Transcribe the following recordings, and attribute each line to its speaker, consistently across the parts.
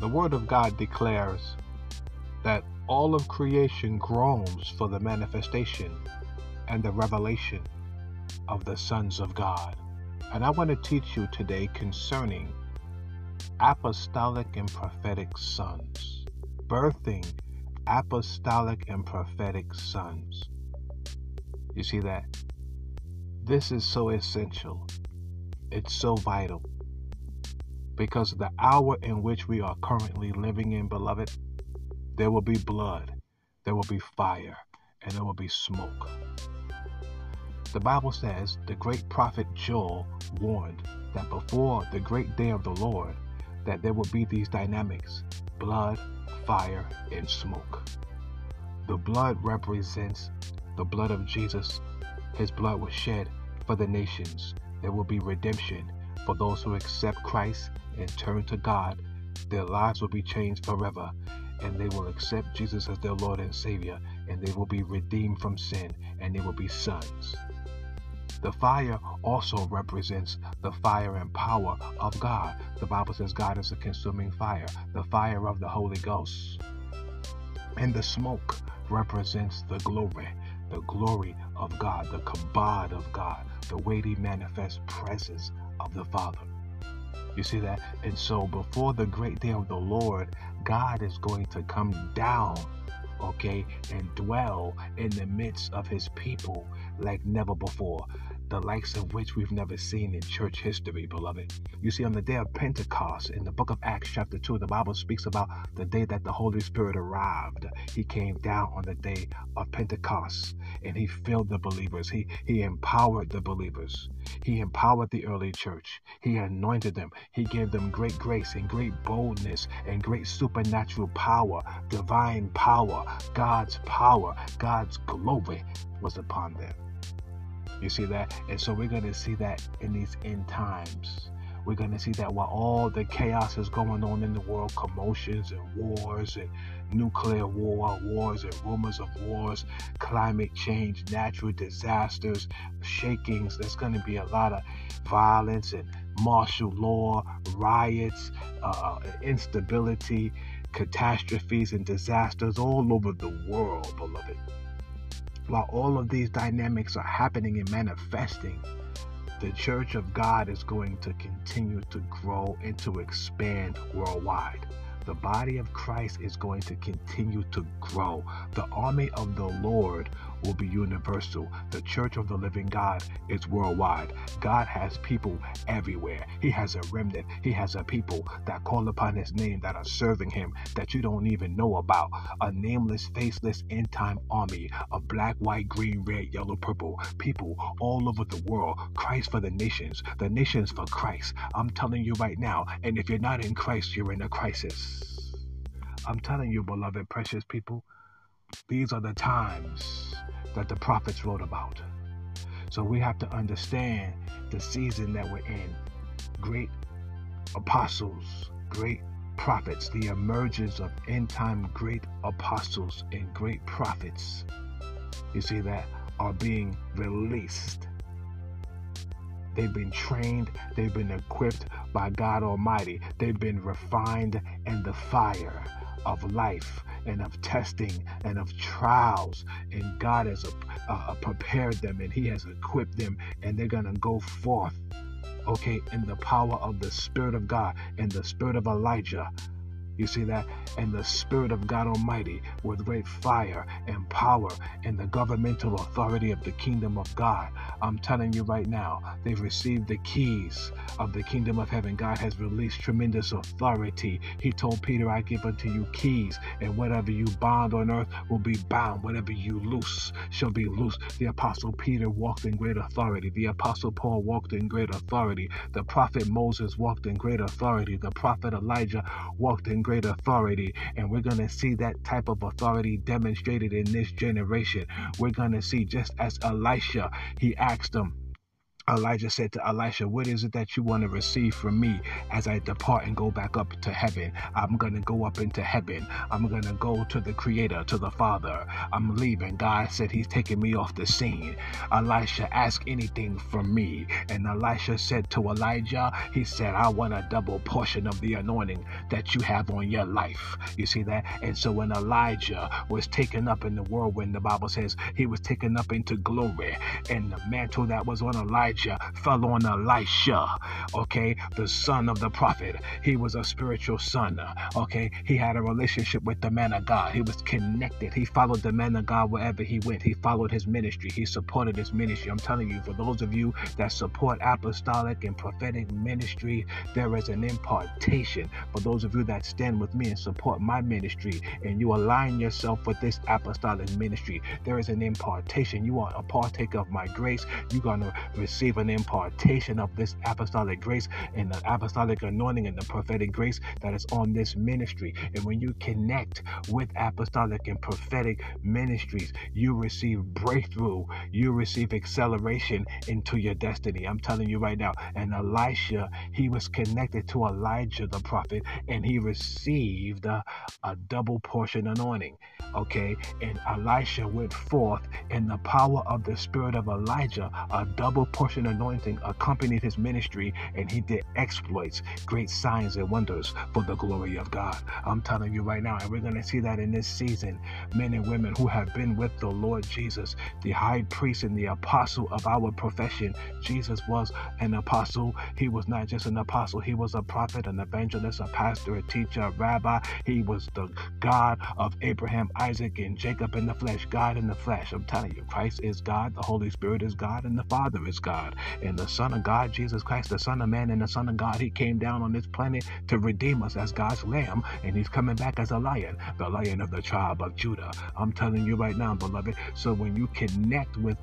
Speaker 1: The Word of God declares that all of creation groans for the manifestation and the revelation of the sons of God. And I want to teach you today concerning apostolic and prophetic sons, birthing apostolic and prophetic sons. You see that? This is so essential. It's so vital. Because the hour in which we are currently living in, beloved, there will be blood, there will be fire, and there will be smoke. The Bible says the great prophet Joel warned that before the great day of the Lord, that there will be these dynamics blood, fire, and smoke. The blood represents the blood of Jesus. His blood was shed for the nations. There will be redemption for those who accept Christ and turn to God. Their lives will be changed forever, and they will accept Jesus as their Lord and Savior, and they will be redeemed from sin, and they will be sons. The fire also represents the fire and power of God. The Bible says God is a consuming fire, the fire of the Holy Ghost. And the smoke represents the glory, the glory of God, the kabod of God, the weighty manifest presence of the Father. You see that? And so before the great day of the Lord, God is going to come down, okay, and dwell in the midst of his people like never before the likes of which we've never seen in church history, beloved. You see, on the day of Pentecost, in the book of Acts, chapter 2, the Bible speaks about the day that the Holy Spirit arrived. He came down on the day of Pentecost and he filled the believers. He, he empowered the believers. He empowered the early church. He anointed them. He gave them great grace and great boldness and great supernatural power, divine power, God's power, God's glory was upon them. You see that? And so we're going to see that in these end times. We're going to see that while all the chaos is going on in the world, commotions and wars and nuclear war, wars and rumors of wars, climate change, natural disasters, shakings, there's going to be a lot of violence and martial law, riots, uh, instability, catastrophes, and disasters all over the world, beloved while all of these dynamics are happening and manifesting, the church of God is going to continue to grow and to expand worldwide. The body of Christ is going to continue to grow. The army of the Lord will be universal. The church of the living God is worldwide. God has people everywhere. He has a remnant. He has a people that call upon his name that are serving him that you don't even know about. A nameless, faceless, end time army of black, white, green, red, yellow, purple people all over the world. Christ for the nations, the nations for Christ. I'm telling you right now. And if you're not in Christ, you're in a crisis. I'm telling you, beloved, precious people, these are the times that the prophets wrote about. So we have to understand the season that we're in. Great apostles, great prophets, the emergence of end time great apostles and great prophets, you see, that are being released. They've been trained, they've been equipped by God Almighty, they've been refined in the fire of life and of testing and of trials. And God has uh, uh, prepared them and He has equipped them, and they're going to go forth, okay, in the power of the Spirit of God and the Spirit of Elijah you see that? And the Spirit of God Almighty with great fire and power and the governmental authority of the kingdom of God. I'm telling you right now, they've received the keys of the kingdom of heaven. God has released tremendous authority. He told Peter, I give unto you keys, and whatever you bind on earth will be bound. Whatever you loose shall be loose. The apostle Peter walked in great authority. The apostle Paul walked in great authority. The prophet Moses walked in great authority. The prophet Elijah walked in great authority. And we're going to see that type of authority demonstrated in this generation. We're going to see just as Elisha, he asked them, Elijah said to Elisha, What is it that you want to receive from me as I depart and go back up to heaven? I'm going to go up into heaven. I'm going to go to the Creator, to the Father. I'm leaving. God said He's taking me off the scene. Elisha, ask anything from me. And Elisha said to Elijah, He said, I want a double portion of the anointing that you have on your life. You see that? And so when Elijah was taken up in the whirlwind, the Bible says he was taken up into glory, and the mantle that was on Elijah Elijah fell on Elisha, okay, the son of the prophet. He was a spiritual son, okay. He had a relationship with the man of God. He was connected. He followed the man of God wherever he went. He followed his ministry. He supported his ministry. I'm telling you, for those of you that support apostolic and prophetic ministry, there is an impartation. For those of you that stand with me and support my ministry and you align yourself with this apostolic ministry, there is an impartation. You are a partaker of my grace. You're going to receive receive an impartation of this apostolic grace and the apostolic anointing and the prophetic grace that is on this ministry. And when you connect with apostolic and prophetic ministries, you receive breakthrough, you receive acceleration into your destiny. I'm telling you right now. And Elisha, he was connected to Elijah the prophet, and he received a, a double portion anointing. Okay, and Elisha went forth in the power of the spirit of Elijah, a double portion anointing accompanied his ministry, and he did exploits, great signs and wonders for the glory of God. I'm telling you right now, and we're going to see that in this season, men and women who have been with the Lord Jesus, the high priest and the apostle of our profession. Jesus was an apostle. He was not just an apostle, he was a prophet, an evangelist, a pastor, a teacher, a rabbi. He was the God of Abraham, Isaac, and Jacob in the flesh, God in the flesh. I'm telling you, Christ is God, the Holy Spirit is God, and the Father is God. God. And the Son of God, Jesus Christ, the Son of Man and the Son of God, he came down on this planet to redeem us as God's lamb. And he's coming back as a lion, the lion of the tribe of Judah. I'm telling you right now, beloved. So when you connect with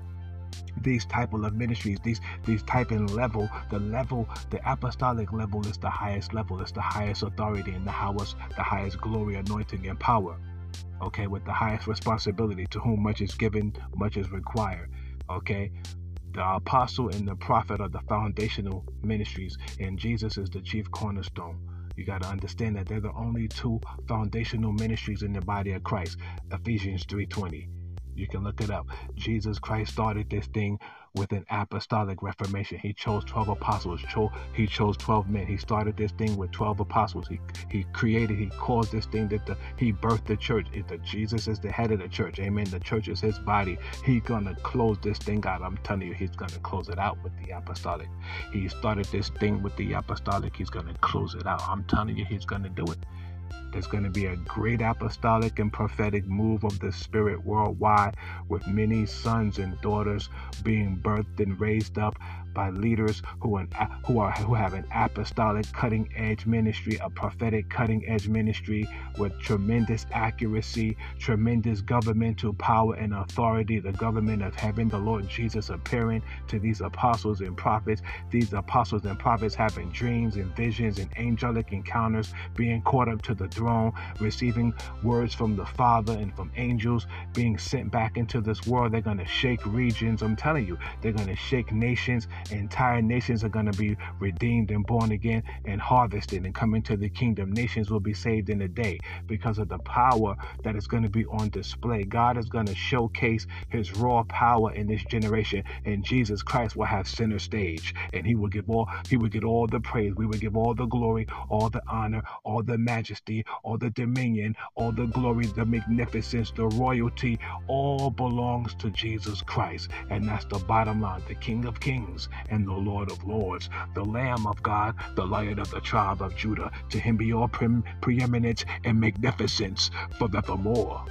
Speaker 1: these type of ministries, these these type in level, the level, the apostolic level is the highest level, it's the highest authority and the highest the highest glory, anointing, and power. Okay, with the highest responsibility to whom much is given, much is required. Okay, the apostle and the prophet are the foundational ministries, and Jesus is the chief cornerstone. You got to understand that they're the only two foundational ministries in the body of Christ. Ephesians 3:20. You can look it up. Jesus Christ started this thing with an apostolic reformation. He chose 12 apostles. He chose 12 men. He started this thing with 12 apostles. He he created, he caused this thing that the, he birthed the church. If the Jesus is the head of the church, amen. The church is his body. He's gonna close this thing out. I'm telling you, he's gonna close it out with the apostolic. He started this thing with the apostolic. He's gonna close it out. I'm telling you, he's gonna do it. There's going to be a great apostolic and prophetic move of the Spirit worldwide, with many sons and daughters being birthed and raised up by leaders who who are who have an apostolic cutting edge ministry, a prophetic cutting edge ministry with tremendous accuracy, tremendous governmental power and authority, the government of heaven, the Lord Jesus appearing to these apostles and prophets, these apostles and prophets having dreams and visions and angelic encounters, being caught up to the throne, receiving words from the Father and from angels, being sent back into this world. They're going to shake regions. I'm telling you, they're going to shake nations entire nations are going to be redeemed and born again and harvested and come into the kingdom. Nations will be saved in a day because of the power that is going to be on display. God is going to showcase his raw power in this generation, and Jesus Christ will have center stage, and he will give all he will get all the praise. We will give all the glory, all the honor, all the majesty, all the dominion, all the glory, the magnificence, the royalty, all belongs to Jesus Christ. And that's the bottom line. The King of Kings and the Lord of Lords, the Lamb of God, the Lion of the tribe of Judah. To him be all pre- preeminence and magnificence forevermore.